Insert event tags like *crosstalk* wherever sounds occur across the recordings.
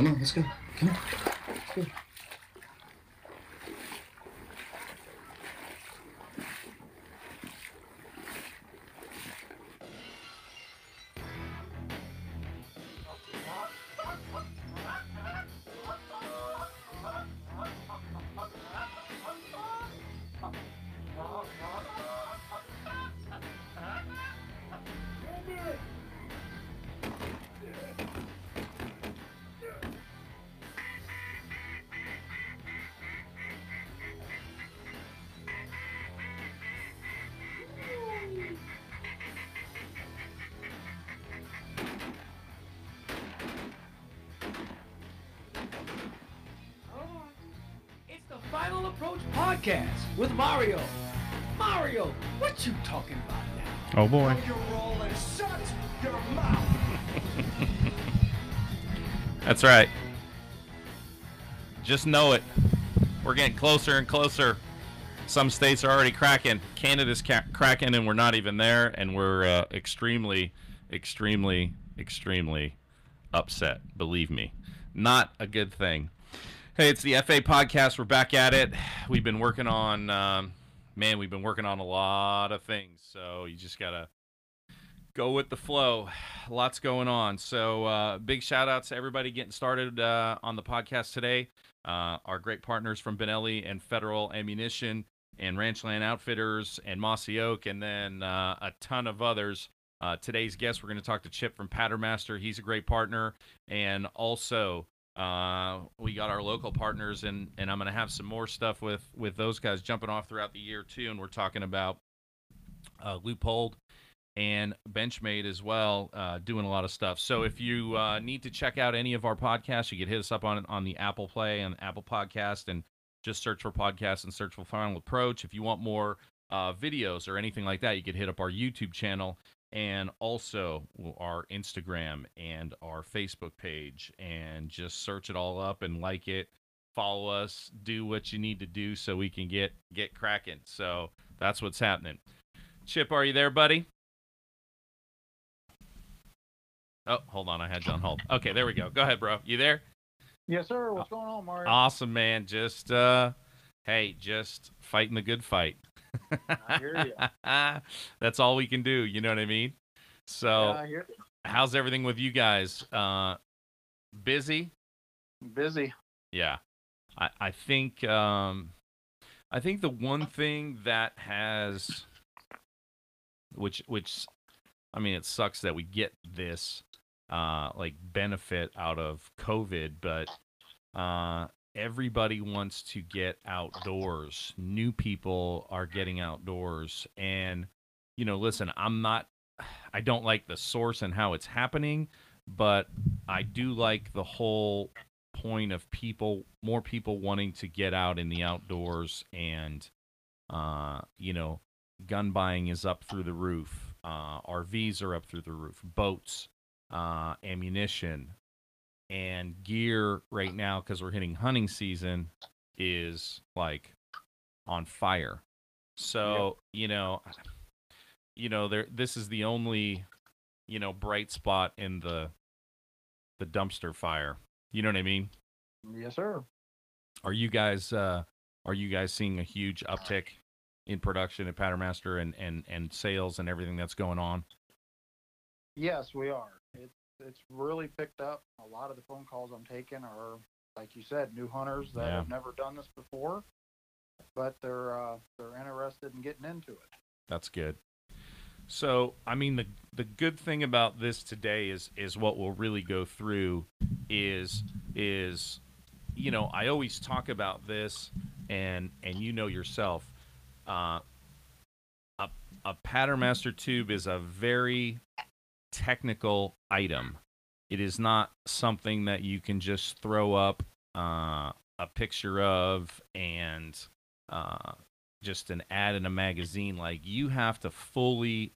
Come on, let's go. Come on. Let's go. Podcast with Mario. Mario, what you talking about now? Oh boy. Shut your mouth. *laughs* That's right. Just know it. We're getting closer and closer. Some states are already cracking. Canada's ca- cracking, and we're not even there. And we're uh, extremely, extremely, extremely upset. Believe me, not a good thing. Hey, it's the FA podcast. We're back at it. We've been working on, um, man, we've been working on a lot of things. So you just gotta go with the flow. Lots going on. So uh, big shout outs to everybody getting started uh, on the podcast today. Uh, our great partners from Benelli and Federal Ammunition and Ranchland Outfitters and Mossy Oak, and then uh, a ton of others. Uh, today's guest, we're going to talk to Chip from Patternmaster. He's a great partner, and also uh, we got our local partners, and and I'm going to have some more stuff with with those guys jumping off throughout the year too. And we're talking about uh, Loophole and Benchmade as well, uh, doing a lot of stuff. So if you uh, need to check out any of our podcasts, you can hit us up on on the Apple Play and Apple Podcast, and just search for podcasts and search for Final Approach. If you want more uh, videos or anything like that, you could hit up our YouTube channel and also our Instagram and our Facebook page, and just search it all up and like it. Follow us, do what you need to do so we can get get cracking. So that's what's happening. Chip, are you there, buddy? Oh, hold on. I had you on hold. Okay, there we go. Go ahead, bro. You there? Yes, sir. What's going on, Mario? Awesome, man. Just uh hey, just fighting the good fight. I hear ya. *laughs* That's all we can do, you know what I mean? So, Yeah, I how's everything with you guys? Uh busy? busy. Yeah. I I think um I think the one thing that has which which I mean it sucks that we get this uh like benefit out of COVID, but uh everybody wants to get outdoors. New people are getting outdoors. And you know, listen, I'm not *sighs* I don't like the source and how it's happening, but I do like the whole point of people more people wanting to get out in the outdoors and uh you know gun buying is up through the roof. Uh RVs are up through the roof. Boats uh ammunition and gear right now cuz we're hitting hunting season is like on fire so you know you know there this is the only you know bright spot in the the dumpster fire you know what I mean? Yes, sir. Are you guys uh are you guys seeing a huge uptick in production at Patternmaster and and and sales and everything that's going on? Yes, we are. It's really picked up. A lot of the phone calls I'm taking are, like you said, new hunters that Yeah. have never done this before, but they're uh, they're interested in getting into it. That's good. So, I mean the the good thing about this today is is what we'll really go through is is you know, I always talk about this and and you know yourself uh a a Patternmaster tube is a very technical item. It is not something that you can just throw up uh, a picture of and uh, just an ad in a magazine. Like you have to fully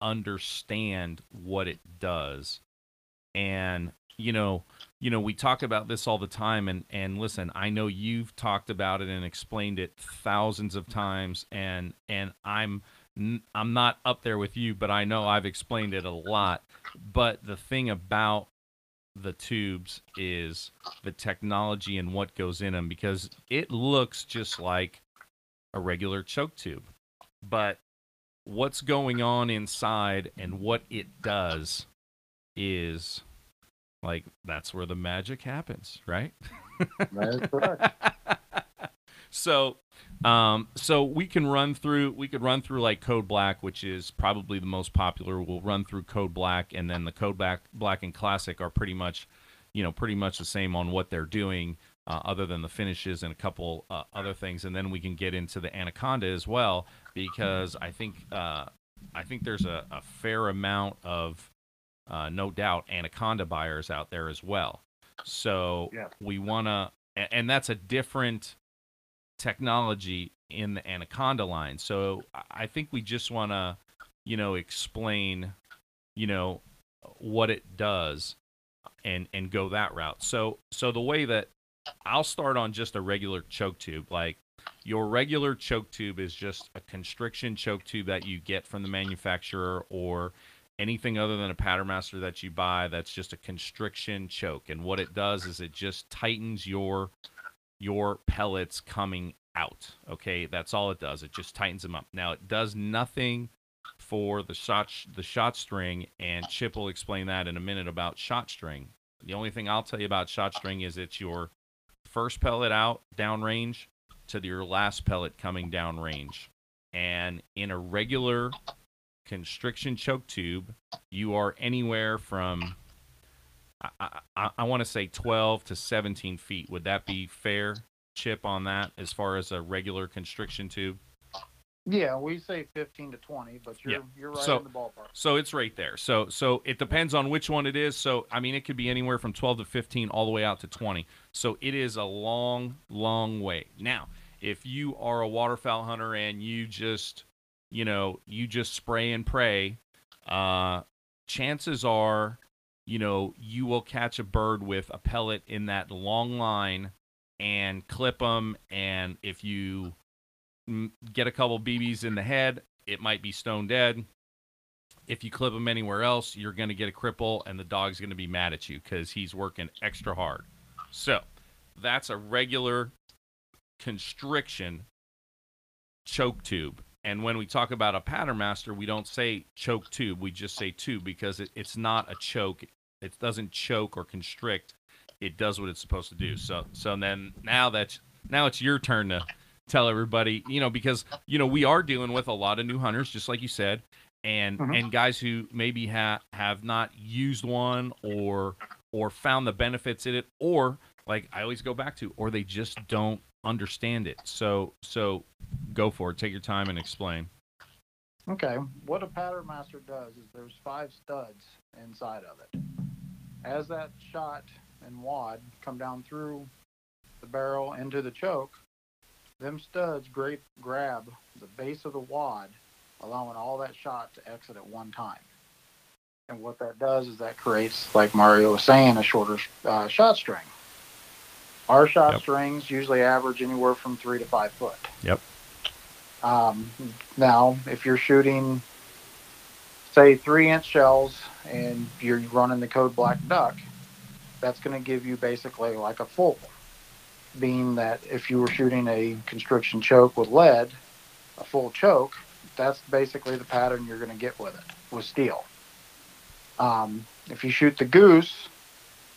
understand what it does, and you know, you know, we talk about this all the time. And and listen, I know you've talked about it and explained it thousands of times, and and I'm I'm not up there with you, but I know I've explained it a lot. But the thing about the tubes is the technology and what goes in them because it looks just like a regular choke tube. But what's going on inside and what it does is like that's where the magic happens, right? That is correct. *laughs* so um so we can run through we could run through like code black which is probably the most popular. We'll run through code black and then the code black black and classic are pretty much you know pretty much the same on what they're doing uh, other than the finishes and a couple uh, other things. And then we can get into the anaconda as well because i think uh i think there's a, a fair amount of uh, no doubt anaconda buyers out there as well. So Yeah. we want to and that's a different technology in the Anaconda line. So I- think we just want to, you know, explain, you know, what it does and and go that route. So so the way that I'll start on just a regular choke tube like your regular choke tube is just a constriction choke tube that you get from the manufacturer or anything other than a pattern master that you buy that's just a constriction choke and what it does is it just tightens your your pellets coming out. Okay, that's all it does. It just tightens them up. Now it does nothing for the shot the shot string, and Chip will explain that in a minute about shot string. The only thing I'll tell you about shot string is it's your first pellet out downrange to your last pellet coming downrange. And in a regular constriction choke tube, you are anywhere from I, I, I want to say 12 to 17 feet. Would that be fair, Chip, on that as far as a regular constriction tube? Yeah, we say 15 to 20, but you're Yeah. you're right So- in the ballpark. So it's right there. So so it depends on which one it is. So I mean, it could be anywhere from 12 to 15 all the way out to 20. So it is a long, long way. Now, if you are a waterfowl hunter and you just, you know, you just spray and pray, uh, chances are, you know, you will catch a bird with a pellet in that long line and clip them. And if you get a couple BBs in the head, it might be stone dead if you clip them anywhere else, you're going to get a cripple, and the dog's going to be mad at you because he's working extra hard. So that's a regular constriction choke tube. And when we talk about a pattern master, we don't say choke tube, we just say tube because it, it's not a choke. It doesn't choke or constrict. It does what it's supposed to do. So so then now that's now it's your turn to tell everybody, you know, because you know we are dealing with a lot of new hunters, just like you said, and Mhm. and guys who maybe have have not used one or or found the benefits in it, or like I always go back to, or they just don't understand it. So so go for it. Take your time and explain. Okay, what a pattern master does is there's five studs inside of it. As that shot and wad come down through the barrel into the choke, them studs gra- grab the base of the wad, allowing all that shot to exit at one time. And what that does is that creates, like Mario was saying, a shorter uh, shot string. Our shot Yep. strings usually average anywhere from three to five foot. Yep. Um, now, if you're shooting, say, three inch shells and you're running the code black duck, that's going to give you basically like a full. Being that if you were shooting a constriction choke with lead, a full choke, that's basically the pattern you're going to get with it, with steel. Um, if you shoot the goose,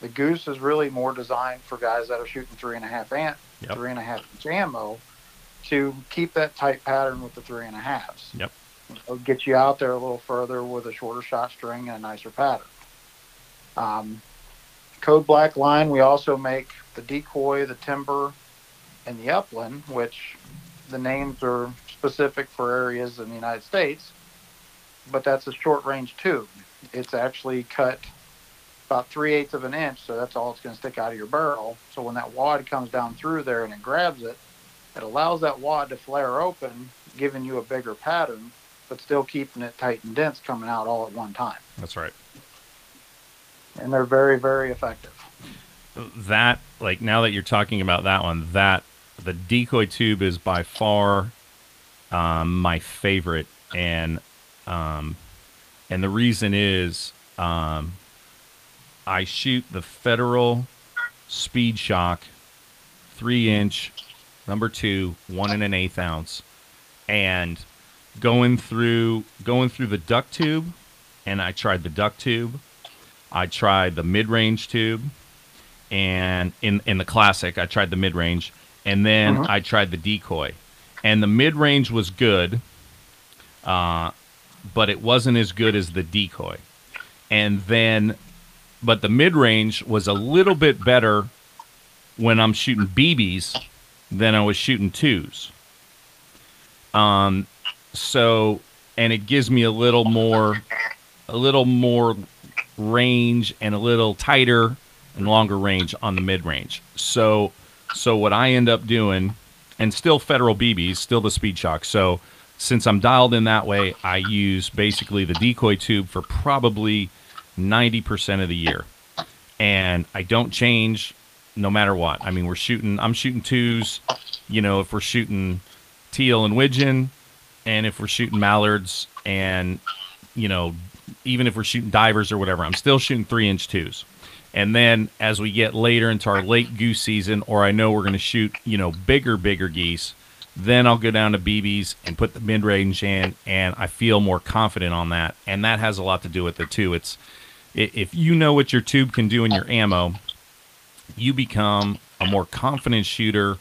the goose is really more designed for guys that are shooting three and a half ant, Yep. three and a half inch ammo to keep that tight pattern with the three and a halves. Yep. It'll get you out there a little further with a shorter shot string and a nicer pattern. Um, Code Black line, we also make the decoy, the timber, and the upland, which the names are specific for areas in the United States, but that's a short range tube. It's actually cut about three eighths of an inch, so that's all it's going to stick out of your barrel. So when that wad comes down through there and it grabs it, it allows that wad to flare open, giving you a bigger pattern, but still keeping it tight and dense coming out all at one time. That's right. And they're very, very effective. that like now that you're talking about that one that the decoy tube is by far um, my favorite and um, and the reason is um, I shoot the Federal Speed Shock, three inch, number two, one and an eighth ounce, and going through going through the duck tube, and I tried the duck tube, I tried the mid range tube, and in in the classic I tried the mid range, and then Mhm. I tried the decoy, and the mid range was good, uh, but it wasn't as good as the decoy, and then, but the mid range was a little bit better when I'm shooting BBs than I was shooting twos. Um, so and it gives me a little more, a little more range and a little tighter and longer range on the mid range. So, so what I end up doing, and still federal BBs, still the speed shock. So, since I'm dialed in that way, I use basically the decoy tube for probably 90% of the year. And I don't change no matter what. I mean, we're shooting, I'm shooting twos, you know, if we're shooting teal and widgeon, and if we're shooting mallards, and, you know, even if we're shooting divers or whatever, I'm still shooting three inch twos. And then as we get later into our late goose season, or I know we're going to shoot, you know, bigger, bigger geese, then I'll go down to BBs and put the mid range in, and I feel more confident on that. And that has a lot to do with it too. It's if you know what your tube can do in your ammo, you become a more confident shooter,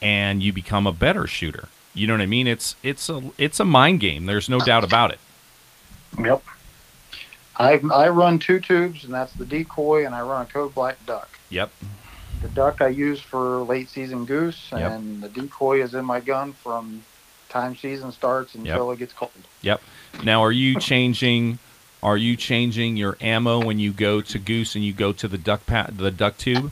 and you become a better shooter. You know what I mean? It's it's a it's a mind game. There's no doubt about it. Yep. I I run two tubes, and that's the decoy, and I run a code black duck. Yep. The duck I use for late season goose, Yep. and the decoy is in my gun from time season starts until it gets cold. Yep. Now, are you changing? Are you changing your ammo when you go to goose and you go to the duck pa- the duck tube?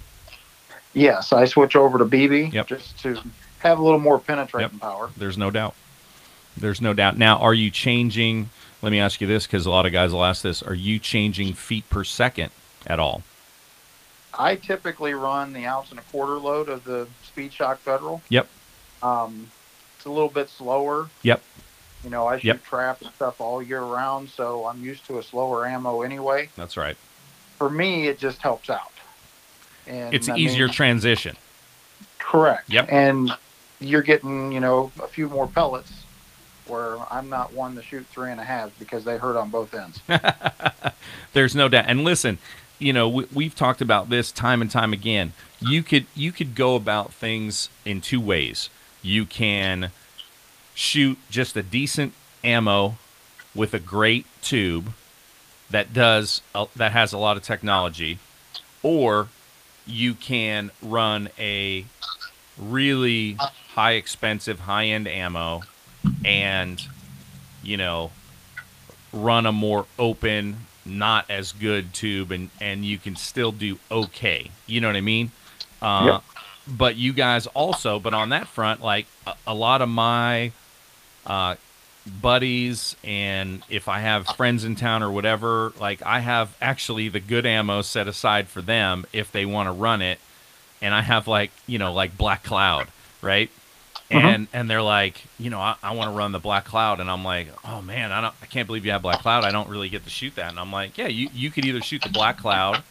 Yes, I switch over to BB Yep. just to have a little more penetrating power. There's no doubt. There's no doubt. Now, are you changing? Let me ask you this, because a lot of guys will ask this: Are you changing feet per second at all? I typically run the ounce and a quarter load of the Speed Shock Federal. Yep. Um, it's a little bit slower. Yep. You know, I shoot Yep. trap and stuff all year round, so I'm used to a slower ammo anyway. That's right. For me, it just helps out. And It's I an easier mean, transition. correct. Yep. And you're getting, you know, a few more pellets where I'm not one to shoot three and a half because they hurt on both ends. *laughs* There's no doubt. And listen, you know, we, we've talked about this time and time again. You could you could go about things in two ways. You can shoot just a decent ammo with a great tube that does uh, that has a lot of technology, or you can run a really high expensive high end ammo and you know run a more open, not as good tube, and and you can still do okay. You know what I mean? Uh, Yep. But you guys also, but on that front, like a, a lot of my uh, buddies, and if I have friends in town or whatever, like I have actually the good ammo set aside for them if they want to run it, and I have like you know like Black Cloud, right? Uh-huh. and and they're like, you know, I, I want to run the Black Cloud, and I'm like, oh man, I don't, I can't believe you have Black Cloud. I don't really get to shoot that, and I'm like, yeah, you you could either shoot the Black Cloud,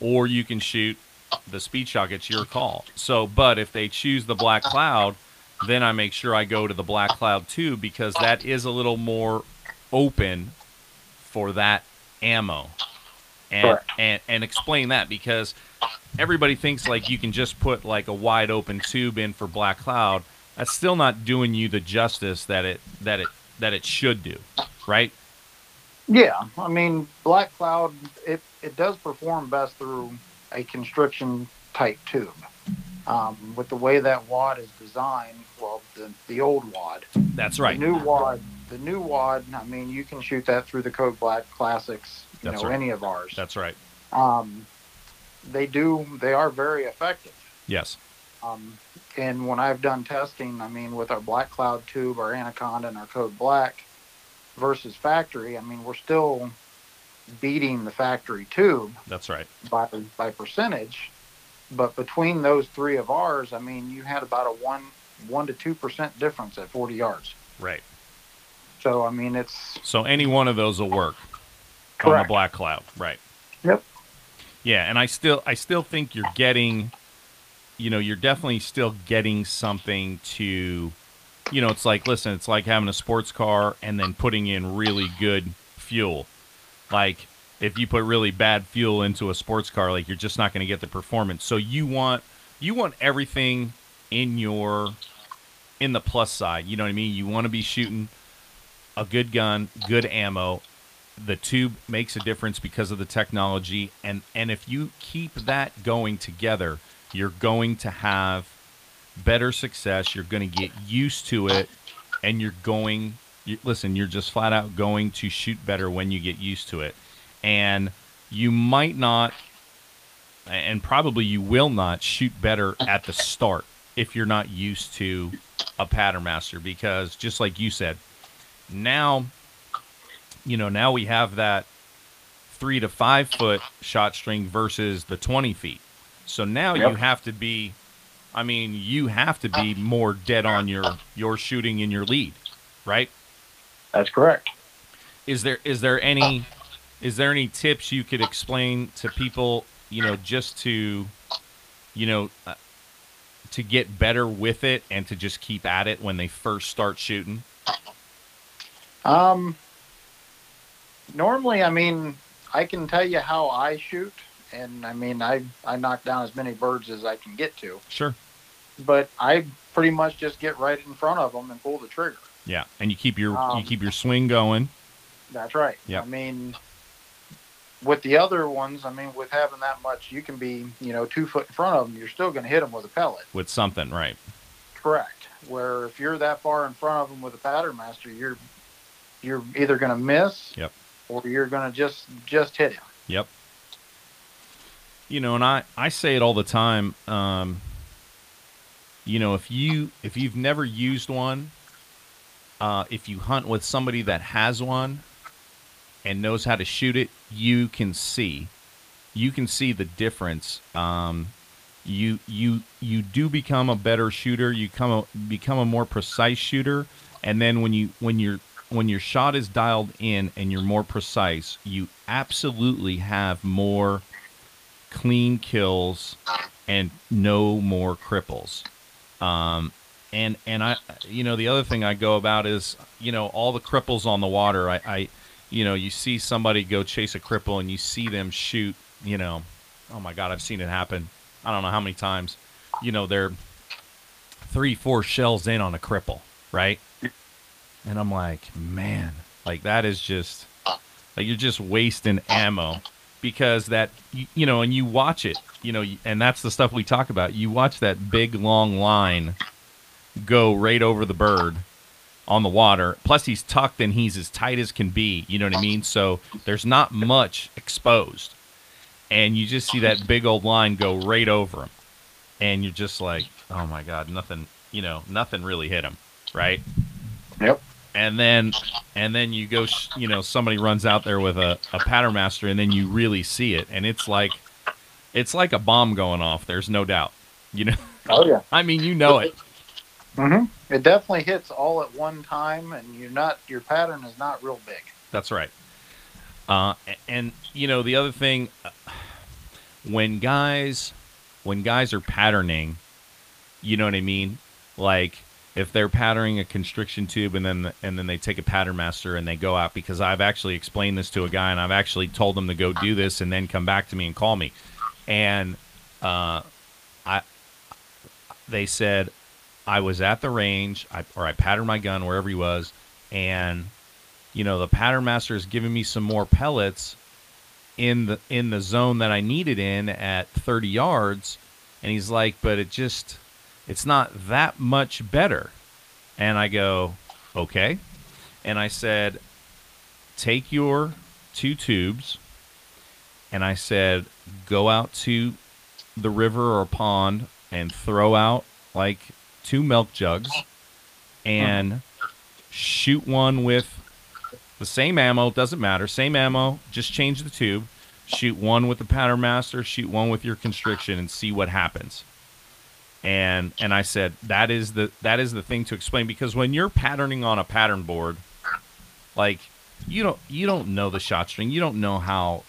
or you can shoot the Speed Shock. It's your call. So, but if they choose the Black Cloud, then I make sure I go to the Black Cloud too because that is a little more open for that ammo. And, and and explain that because everybody thinks like you can just put like a wide open tube in for Black Cloud. That's still not doing you the justice that it that it that it should do, right? Yeah, I mean, Black Cloud, it, it does perform best through a constriction type tube. Um, with the way that wad is designed, well, the, the old wad, That's right. the new wad, the new wad, I mean, you can shoot that through the Code Black Classics, you That's know, right. any of ours. That's right. Um, they do, they are very effective. Yes. Um, and when I've done testing, I mean, with our Black Cloud tube, our Anaconda, and our Code Black versus factory, I mean, we're still beating the factory tube That's right. by by percentage. But between those three of ours, I mean, you had about a one one to two percent difference at 40 yards. Right. So I mean, it's So any one of those will work on the. Black Cloud. Right. Yep. Yeah, and I still I still think you're getting you know, you're definitely still getting something to you know, it's like listen, it's like having a sports car and then putting in really good fuel. Like if you put really bad fuel into a sports car, like you're just not going to get the performance. So you want you want everything in your in the plus side. You know what I mean? You want to be shooting a good gun, good ammo. The tube makes a difference because of the technology, and and if you keep that going together, you're going to have better success. You're going to get used to it, and you're going. You, listen, you're just flat out going to shoot better when you get used to it, and you might not, and probably you will not shoot better at the start if you're not used to a pattern master because just like you said now you know now we have that three to five foot shot string versus the 20 feet so now Yep. you have to be i mean you have to be more dead on your your shooting in your lead right That's correct. is there is there any is there any tips you could explain to people you know just to you know uh, to get better with it and to just keep at it when they first start shooting Um, normally, I mean, I can tell you how I shoot, and I mean, I I knock down as many birds as I can get to, sure but I pretty much just get right in front of them and pull the trigger. yeah and you keep your you Um, keep your swing going That's right. Yeah. I mean, with the other ones, I mean, with having that much, you can be, you know, two foot in front of them. You're still going to hit them with a pellet. with something right Correct. Where if you're that far in front of them with a pattern master, you're you're either going to miss, Yep. Or you're going to just just hit him. Yep. You know, and I I say it all the time. Um, you know, if you if you've never used one, uh, if you hunt with somebody that has one and knows how to shoot it, you can see, you can see the difference. Um, you you you do become a better shooter. You come a, become a more precise shooter, and then when you when you're when your shot is dialed in and you're more precise, you absolutely have more clean kills and no more cripples. Um, and and I, you know, the other thing I go about is, you know, all the cripples on the water. I, I you know, you see somebody go chase a cripple and you see them shoot. You know, oh my God, I've seen it happen. I don't know how many times. You know, they're three, four shells in on a cripple, right? And I'm like, man, like that is just like you're just wasting ammo because that you, you know, and you watch it, you know, and that's the stuff we talk about. You watch that big long line go right over the bird on the water. Plus, he's tucked and he's as tight as can be. You know what I mean? So there's not much exposed, and you just see that big old line go right over him, and you're just like, oh my god, nothing. You know, nothing really hit him, right? Yep. And then and then you go you know somebody runs out there with a, a pattern master and then you really see it. And it's like it's like a bomb going off there's no doubt you know? Oh yeah. *laughs* i mean you know it. Hmm It definitely hits all at one time, and you're not your pattern is not real big. that's right. Uh, and you know the other thing uh, when guys when guys are patterning you know what i mean? Like if they're patterning a constriction tube and then and then they take a pattern master and they go out because I've actually explained this to a guy and I've actually told them to go do this and then come back to me and call me, and uh, I they said I was at the range I, or I patterned my gun wherever he was. And you know the pattern master is giving me some more pellets in the in the zone that I needed in at 30 yards. And he's like but it just it's not that much better. And I go, okay. And I said, take your two tubes. And I said, go out to the river or pond and throw out like two milk jugs and shoot one with the same ammo. Doesn't matter. Same ammo. Just change the tube. Shoot one with the pattern master. Shoot one with your constriction and see what happens and and I said that is the that is the thing to explain because when you're patterning on a pattern board, like you don't you don't know the shot string, you don't know how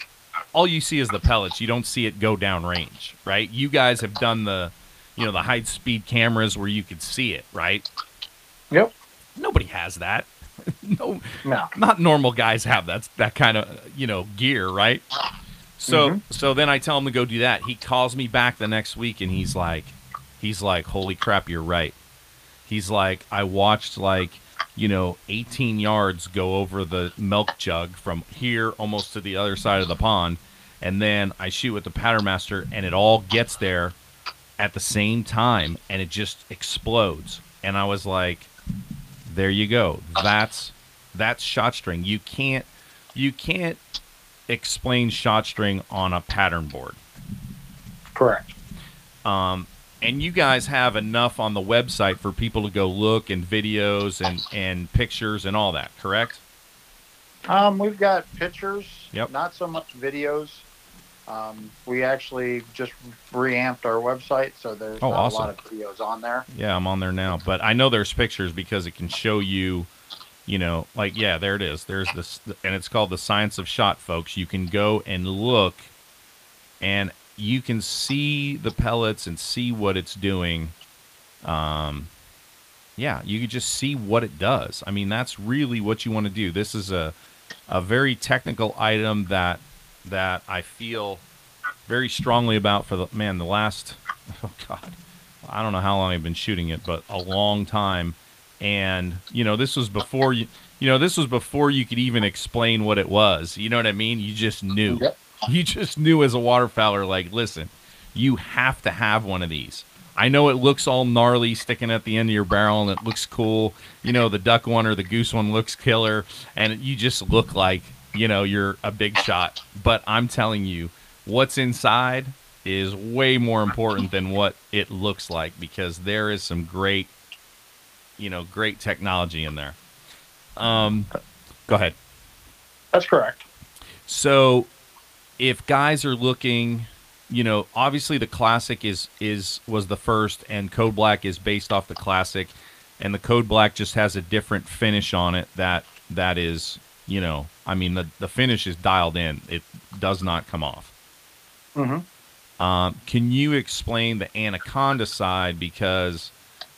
all you see is the pellets. You don't see it go down range, right? You guys have done the, you know, the high speed cameras where you could see it, right? Yep. Nobody has that. *laughs* no, No. not normal guys have that that kind of you know gear, right? So Mhm. so then I tell him to go do that. He calls me back the next week and he's like, he's like, holy crap, you're right. He's like, I watched like you know 18 yards go over the milk jug from here almost to the other side of the pond, and then I shoot with the pattern master and it all gets there at the same time and it just explodes. And I was like, there you go. That's that's shot string. You can't you can't explain shot string on a pattern board. Correct. Um, and you guys have enough on the website for people to go look and videos and and pictures and all that, correct? Um, we've got pictures. Yep. Not so much videos. Um, we actually just reamped our website, so there's Oh, awesome. a lot of videos on there. Yeah, I'm on there now, but I know there's pictures because it can show you, you know, like yeah, there it is. There's this, and it's called the science of shot, folks. You can go and look, and you can see the pellets and see what it's doing. Um, yeah, you can just see what it does. I mean, that's really what you want to do. This is a, a very technical item that that I feel very strongly about for the man. The last, *laughs* oh god, I don't know how long I've been shooting it, but a long time. And you know, this was before you, you know, this was before you could even explain what it was. You know what I mean? You just knew. Yep. *laughs* You just knew as a waterfowler, like, listen, you have to have one of these. I know it looks all gnarly sticking at the end of your barrel and it looks cool. You know, the duck one or the goose one looks killer and you just look like, you know, you're a big shot. But I'm telling you, what's inside is way more important than what it looks like because there is some great, you know, great technology in there. Um, go ahead. That's correct. So, if guys are looking, you know, obviously the classic is is was the first, and Code Black is based off the classic, and the Code Black just has a different finish on it that that is, you know, I mean the the finish is dialed in; it does not come off. Mm-hmm. Um, can you explain the Anaconda side because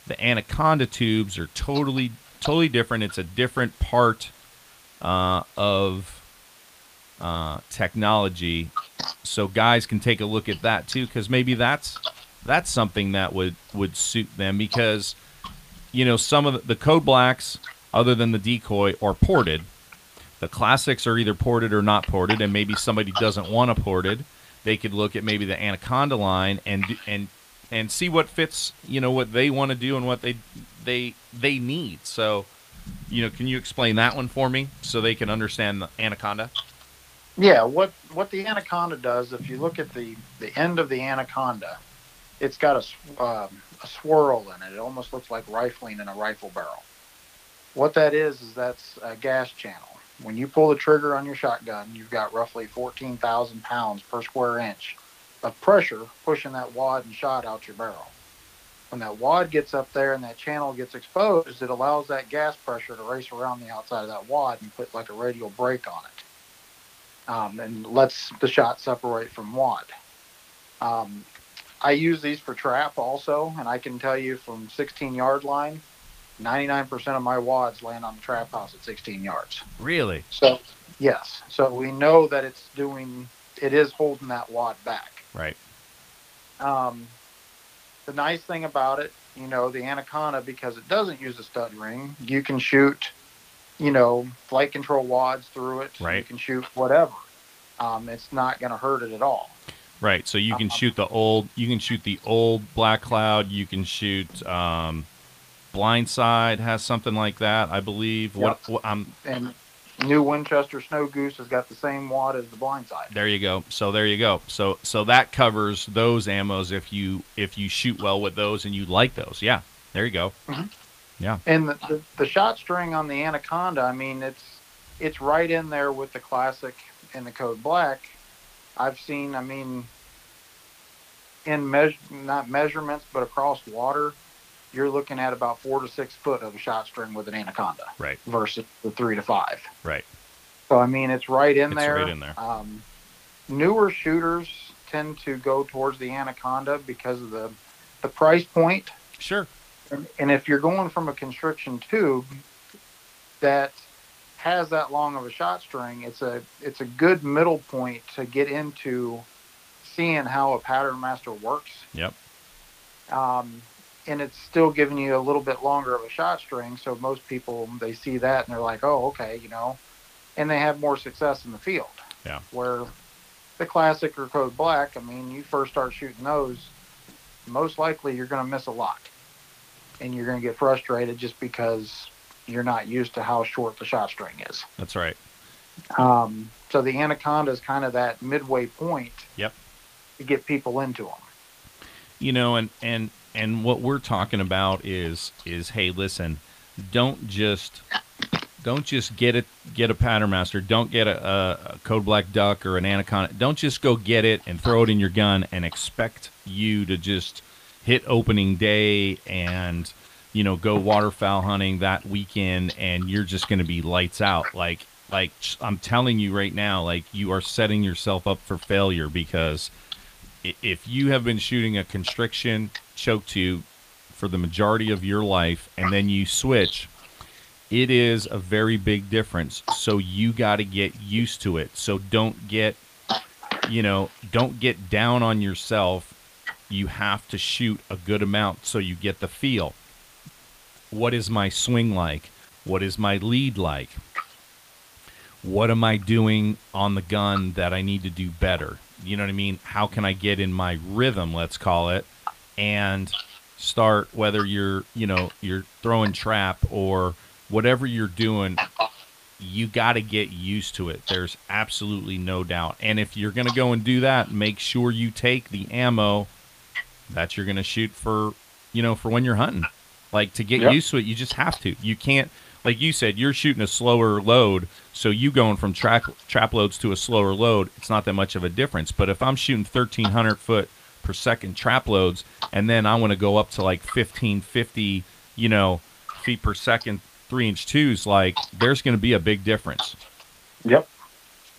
the Anaconda tubes are totally totally different. It's a different part uh, of uh, technology, so guys can take a look at that too because maybe that's that's something that would would suit them because you know some of the, the code blacks other than the decoy are ported. The classics are either ported or not ported and maybe somebody doesn't want a ported. They could look at maybe the anaconda line and and and see what fits you know what they want to do and what they they they need. So you know can you explain that one for me so they can understand the anaconda Yeah, what what the anaconda does, if you look at the the end of the anaconda, it's got a um, a swirl in it. It almost looks like rifling in a rifle barrel. What that is is that's a gas channel. When you pull the trigger on your shotgun, you've got roughly fourteen thousand pounds per square inch of pressure pushing that wad and shot out your barrel. When that wad gets up there and that channel gets exposed, it allows that gas pressure to race around the outside of that wad and put like a radial brake on it um, and lets the shot separate from wad. Um, I use these for trap also, and I can tell you from 16 yard line, 99% of my wads land on the trap house at 16 yards. really So, yes, so we know that it's doing, it is holding that wad back. right Um, the nice thing about it, you know, the Anaconda, because it doesn't use a stud ring, you can shoot, you know, flight control wads through it. Right. You can shoot whatever. Um, it's not going to hurt it at all. Right. So you can Um, shoot the old. You can shoot the old Black Cloud. You can shoot. Um, Blindside has something like that, I believe. What, what I'm And new Winchester Snow Goose has got the same wad as the blindside. there. You go. So there you go. So so that covers those ammos if you if you shoot well with those and you like those. Yeah. There you go. And the, the, the shot string on the Anaconda, I mean, it's it's right in there with the classic and the Code Black. I've seen, I mean, in measure not measurements, but across water, you're looking at about four to six foot of a shot string with an Anaconda Right. versus the three to five. Right. So I mean, it's right in It's there. right in there. Um, newer shooters tend to go towards the Anaconda because of the the price point. Sure. And, if you're going from a constriction tube that has that long of a shot string, it's a it's a good middle point to get into seeing how a pattern master works. Yep. Um, and it's still giving you a little bit longer of a shot string, so most people they see that and they're like, "Oh, okay," you know, and they have more success in the field. Yeah. Where the classic or code black, I mean, you first start shooting those, most likely you're going to miss a lot, and you're going to get frustrated just because you're not used to how short the shot string is. That's right. Um, so the anaconda is kind of that midway point. Yep. To get people into them. You know, and and and what we're talking about is is hey, listen, don't just don't just get it get a pattern master. Don't get a, a, a code black duck or an anaconda. Don't just go get it and throw it in your gun and expect you to just hit opening day and you know go waterfowl hunting that weekend and you're just going to be lights out. Like like i'm telling you right now like you are setting yourself up for failure because if you have been shooting a constriction choke tube for the majority of your life and then you switch it is a very big difference. So you got to get used to it. So don't get you know don't get down on yourself you have to shoot a good amount so you get the feel what is my swing like what is my lead like what am I doing on the gun that I need to do better? You know what I mean? How can I get in my rhythm, let's call it, and start whether you're, you know, you're throwing trap or whatever you're doing, you got to get used to it. There's absolutely no doubt. And if you're going to go and do that, make sure you take the ammo that you're going to shoot for, you know, for when you're hunting. Like to get Yep. used to it, you just have to. You can't like you said, you're shooting a slower load, so you going from track trap loads to a slower load, it's not that much of a difference. But if I'm shooting 1,300 foot per second trap loads, and then I want to go up to like 1,550, you know, feet per second, three inch twos, like there's going to be a big difference. Yep.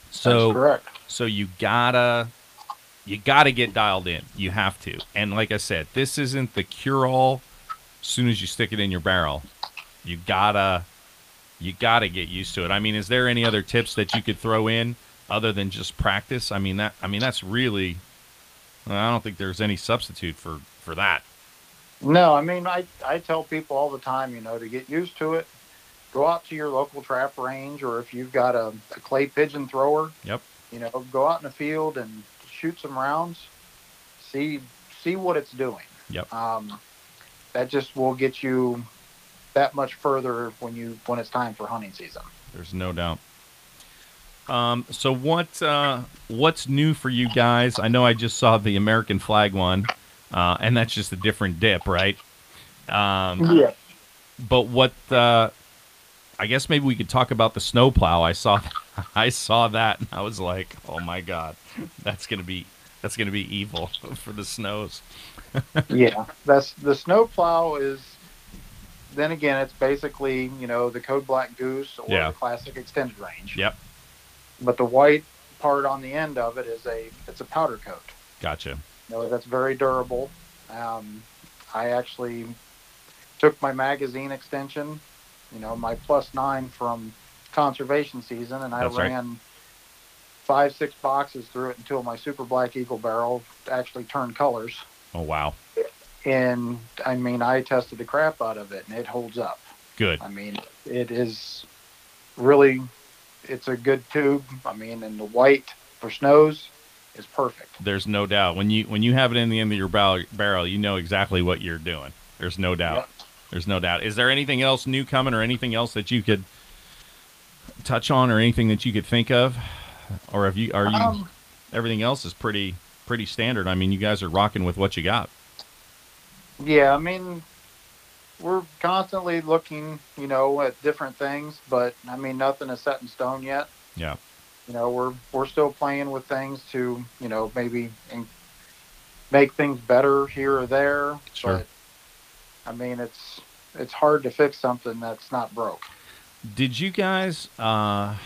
That's So correct. so you gotta you gotta get dialed in. You have to. And like I said, this isn't the cure all. As soon as you stick it in your barrel, you gotta you gotta get used to it. I mean, is there any other tips that you could throw in other than just practice? I mean that I mean that's really I don't think there's any substitute for for that. No, I mean, I, I tell people all the time, you know, to get used to it, go out to your local trap range, or if you've got a, a clay pigeon thrower, Yep. you know, go out in the field and shoot some rounds, see see what it's doing. Yep. Um, that just will get you that much further when you when it's time for hunting season. There's no doubt. Um, so what uh, what's new for you guys? I know I just saw the American flag one, uh, and that's just a different dip, right? Um, Yeah. but what? Uh, I guess maybe we could talk about the snowplow. I saw, *laughs* I saw that, and I was like, oh my god, that's gonna be that's gonna be evil *laughs* for the snows. *laughs* yeah, that's the snowplow is. Then again, it's basically you know the code black goose or Yeah. the classic extended range. Yep, But the white part on the end of it is a it's a powder coat. gotcha. You know, that's very durable. Um, I actually took my magazine extension, you know, my plus nine from conservation season, and I That's right. ran five six boxes through it until my super black eagle barrel actually turned colors. Oh wow, and I mean, I tested the crap out of it, and it holds up. good. I mean, it is really, it's a good tube. I mean, and the white for snows is perfect. There's no doubt when you when you have it in the end of your barrel, barrel you know exactly what you're doing. There's no doubt. Yep. There's no doubt. Is there anything else new coming, or anything else that you could touch on, or anything that you could think of, or have you are you Um, everything else is pretty pretty standard? I mean, you guys are rocking with what you got. yeah, I mean, we're constantly looking, you know, at different things, but I mean, nothing is set in stone yet. Yeah. You know, we're we're still playing with things to, you know, maybe in, make things better here or there. Sure. But I mean, it's it's hard to fix something that's not broke. Did you guys? Uh,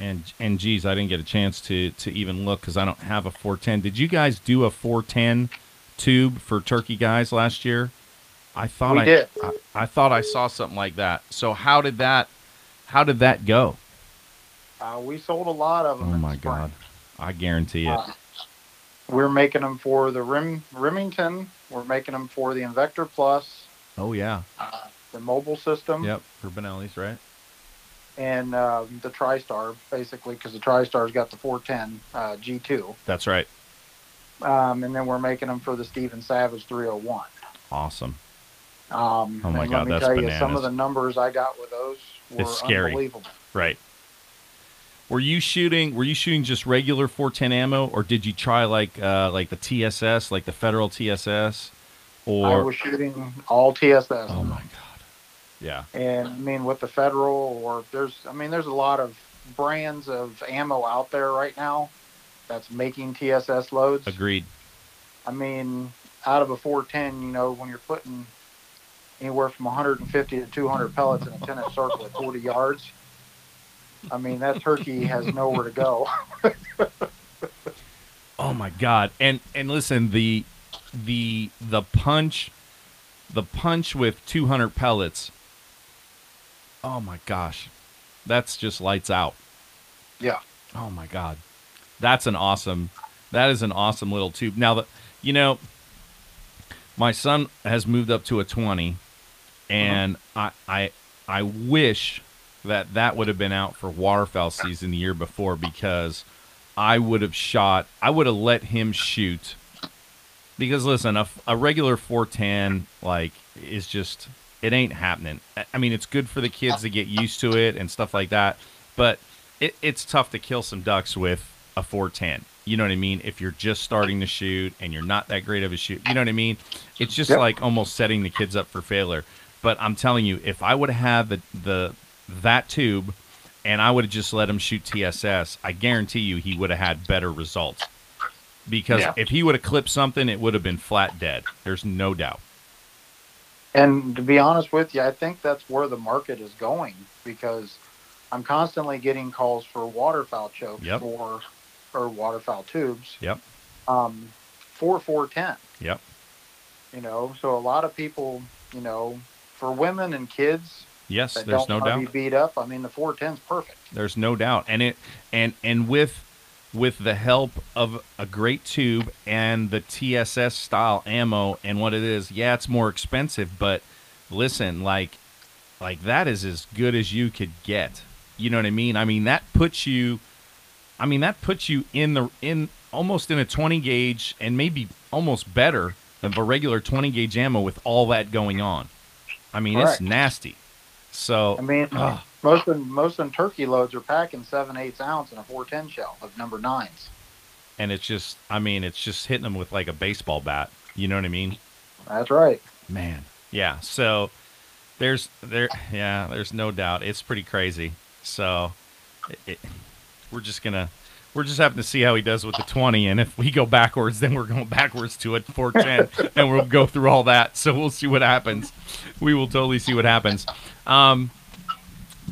and and geez, I didn't get a chance to to even look because I don't have a 410. Did you guys do a 410 tube for turkey guys last year? I thought We I, did. I I thought I saw something like that. So how did that how did that go? Uh, we sold a lot of them. Oh my god, I guarantee it. Uh, we're making them for the Rim Remington. We're making them for the Invector Plus, oh yeah, uh, the mobile system, yep, for Benelli's right. And um, the TriStar, basically, because the TriStar's got the 410 uh, G2. That's right. Um, and then we're making them for the Steven Savage 301. Awesome. Um, Oh my God, let me that's tell you, some of the numbers I got with those were It's scary. unbelievable. Right. Were you shooting? Were you shooting just regular 410 ammo, or did you try like uh, like the TSS, like the federal TSS, Or I was shooting all TSS. oh my god. Yeah. And I mean, with the federal, or there's, I mean, there's a lot of brands of ammo out there right now that's making TSS loads. Agreed. I mean, out of a 410, you know, when you're putting anywhere from 150 to 200 pellets in a 10 inch circle at 40 yards, I mean, that turkey has nowhere to go. *laughs* Oh my god. And and listen, the the the punch, the punch with 200 pellets. Oh my gosh, that's just lights out. Yeah. Oh my god, that's an awesome. That is an awesome little tube. Now that you know, my son has moved up to a 20, and uh-huh. I I I wish that that would have been out for waterfowl season the year before because I would have shot. I would have let him shoot. Because listen, a, a regular 410 like is just it ain't happening. I- mean, it's good for the kids oh. to get used to it and stuff like that, but it, it's tough to kill some ducks with a 410. You know what I mean? If you're just starting to shoot and you're not that great of a shoot, you know what I mean? It's just Yep. like almost setting the kids up for failure. But I'm telling you, if I would have had the the that tube and I would have just let him shoot TSS, I guarantee you he would have had better results. Because Yeah. if he would have clipped something, it would have been flat dead. There's no doubt. And to be honest with you, I think that's where the market is going because I'm constantly getting calls for waterfowl chokes Yep. for or waterfowl tubes. Yep. Um, for 410. Yep. You know, so a lot of people, you know, for women and kids Yes, there's no doubt. be beat up, I mean, the 410's perfect. There's no doubt. And it and and with with the help of a great tube and the TSS style ammo and what it is, yeah, it's more expensive, but listen, like like that is as good as you could get. You know what I mean? I mean that puts you I mean that puts you in the in almost in a 20 gauge and maybe almost better than a regular 20 gauge ammo with all that going on. I mean, Correct. it's nasty. So I mean, Ugh. Most of most of them turkey loads are packing seven eighths ounce in a 410 shell of number nines. and it's just i mean it's just hitting them with like a baseball bat. You know what i mean? That's right. man. Yeah. So there's there yeah there's no doubt. It's pretty crazy. So it, it, we're just gonna we're just having to see how he does with the 20 and if we go backwards then we're going backwards to a 410 *laughs* and we'll go through all that. So we'll see what happens. We will totally see what happens. Um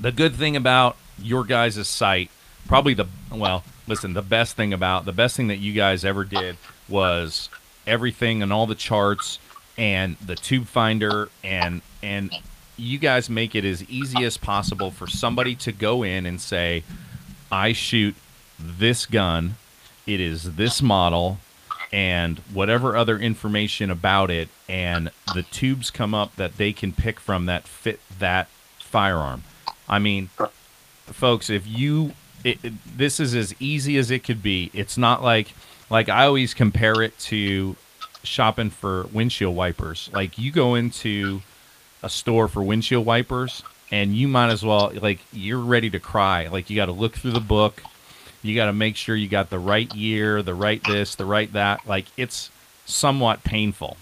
the good thing about your guys' site probably the well listen the best thing about the best thing that you guys ever did was everything and all the charts and the tube finder and and you guys make it as easy as possible for somebody to go in and say i shoot this gun. It is this model and whatever other information about it. And the tubes come up that they can pick from that fit that firearm i mean folks if you it, it- this is as easy as it could be. It's not like like i always compare it to shopping for windshield wipers. Like you go into a store for windshield wipers and you might as well like you're ready to cry. Like you got to look through the book. You got to make sure you got the right year the right this the right that. Like it's somewhat painful.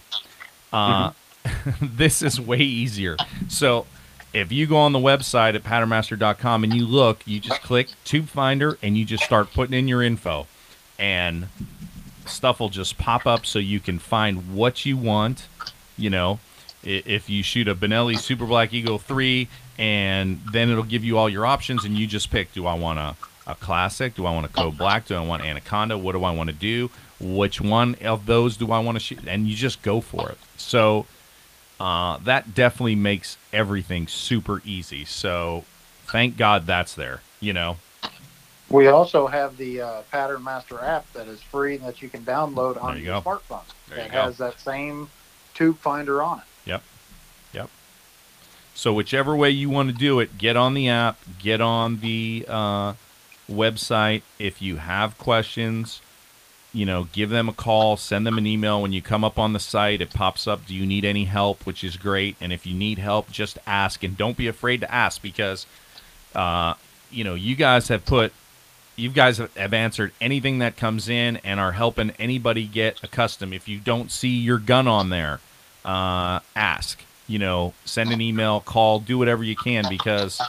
Uh, *laughs* this is way easier. So if you go on the website at patternmaster.com and you look you just click tube finder and you just start putting in your info and stuff will just pop up so you can find what you want you know if you shoot a benelli super black eagle 3 and then it'll give you all your options and you just pick do i want a a classic? Do I want a code black? Do I want anaconda? What do I want to do? Which one of those do I want to shoot? And you just go for it. So uh, that definitely makes everything super easy. So thank God that's there. You know. We also have the uh, Patternmaster app that is free and that you can download on you your go. smartphone. There you that go. has that same tube finder on it. Yep. Yep. So whichever way you want to do it, get on the app, get on the uh, website. If you have questions, you know, give them a call, send them an email. When you come up on the site, it pops up, do you need any help, which is great. And if you need help, just ask and don't be afraid to ask because, uh, you know, you guys have put, you guys have answered anything that comes in and are helping anybody get accustomed. If you don't see your gun on there, uh, ask. You know, send an email, call, do whatever you can because,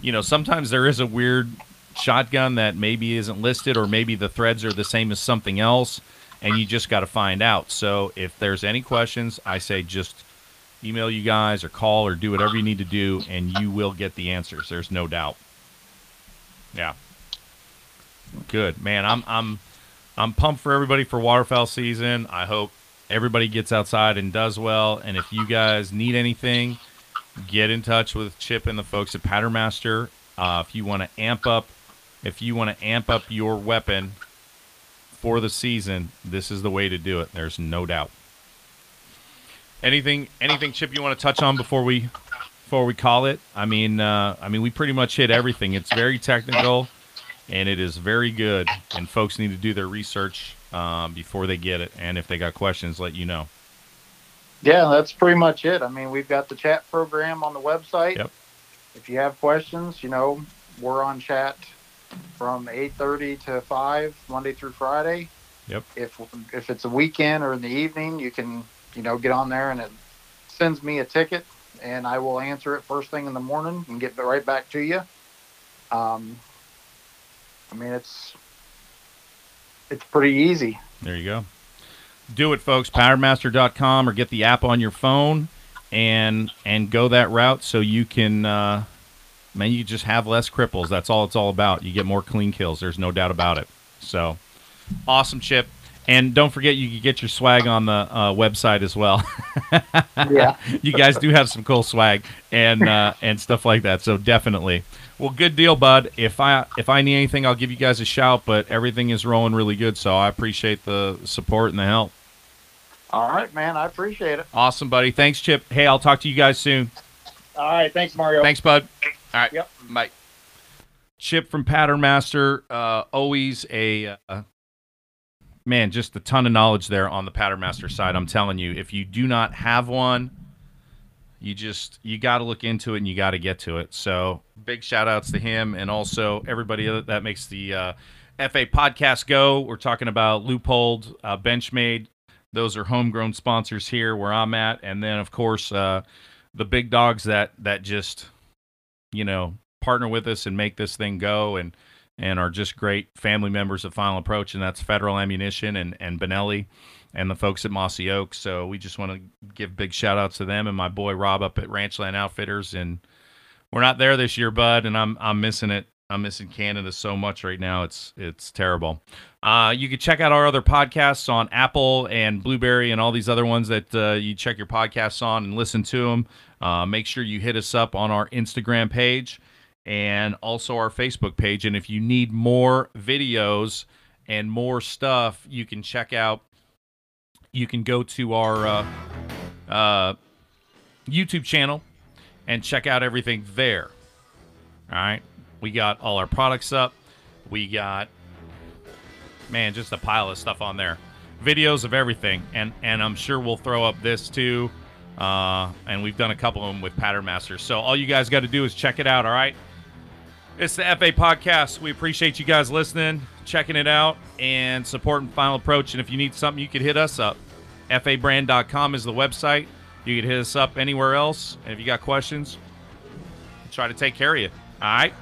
you know, sometimes there is a weird shotgun that maybe isn't listed or maybe the threads are the same as something else and you just got to find out. So if there's any questions, I say just email you guys or call or do whatever you need to do and you will get the answers. There's no doubt. Yeah. Good. Man, I'm I'm I'm pumped for everybody for waterfowl season. I hope everybody gets outside and does well. And if you guys need anything, get in touch with Chip and the folks at Patternmaster. Uh, if you want to amp up, if you want to amp up your weapon for the season, this is the way to do it. There's no doubt. Anything, anything, Chip, you want to touch on before we, before we call it? I mean, uh, I mean, we pretty much hit everything. It's very technical, and it is very good. And folks need to do their research um, before they get it. And if they got questions, let you know. Yeah, that's pretty much it. I mean, we've got the chat program on the website. Yep. If you have questions, you know, we're on chat from 8:30 to 5 Monday through Friday. Yep. If if it's a weekend or in the evening, you can, you know, get on there and it sends me a ticket and I will answer it first thing in the morning and get right back to you. Um I mean, it's it's pretty easy. There you go. Do it, folks. Patternmaster.com or get the app on your phone and and go that route so you can uh, man, you just have less cripples. That's all it's all about. You get more clean kills. There's no doubt about it. So awesome, Chip. And don't forget, you can get your swag on the uh, website as well. *laughs* Yeah. you guys do have some cool swag and uh, and stuff like that. So definitely. Well, good deal, bud. If I if I need anything, I'll give you guys a shout. But everything is rolling really good, so I appreciate the support and the help. All right, man. I appreciate it. Awesome, buddy. Thanks, Chip. Hey, I'll talk to you guys soon. All right. Thanks, Mario. Thanks, bud. All right. Yep. Bye. Chip from Patternmaster. Uh, always a uh, man, just a ton of knowledge there on the Patternmaster side. I'm telling you, if you do not have one, you just you got to look into it and you got to get to it. So big shout outs to him and also everybody that- makes the uh, FA podcast go. We're talking about Loophole, uh, Benchmade. Those are homegrown sponsors here where I'm at, and then of course uh, the big dogs that that just you know partner with us and make this thing go and and are just great family members of Final Approach, and that's Federal Ammunition and and Benelli and the folks at Mossy Oak. So we just want to give big shout outs to them and my boy Rob up at Ranchland Outfitters. And we're not there this year, bud, and I'm I'm missing it. I'm missing Canada so much right now. It's it's terrible. Uh, you can check out our other podcasts on Apple and Blubrry and all these other ones that uh, you check your podcasts on and listen to them. Uh, make sure you hit us up on our Instagram page and also our Facebook page. And if you need more videos and more stuff, you can check out. You can go to our uh, uh, YouTube channel and check out everything there. All right, we got all our products up. We got man, just a pile of stuff on there, videos of everything, and and I'm sure we'll throw up this too. Uh, and we've done a couple of them with Patternmasters. So all you guys got to do is check it out. All right. It's the FA podcast. We appreciate you guys listening, checking it out, and supporting Final Approach. And if you need something, you could hit us up. FAbrand.com is the website. You could hit us up anywhere else. And if you got questions, try to take care of you. All right.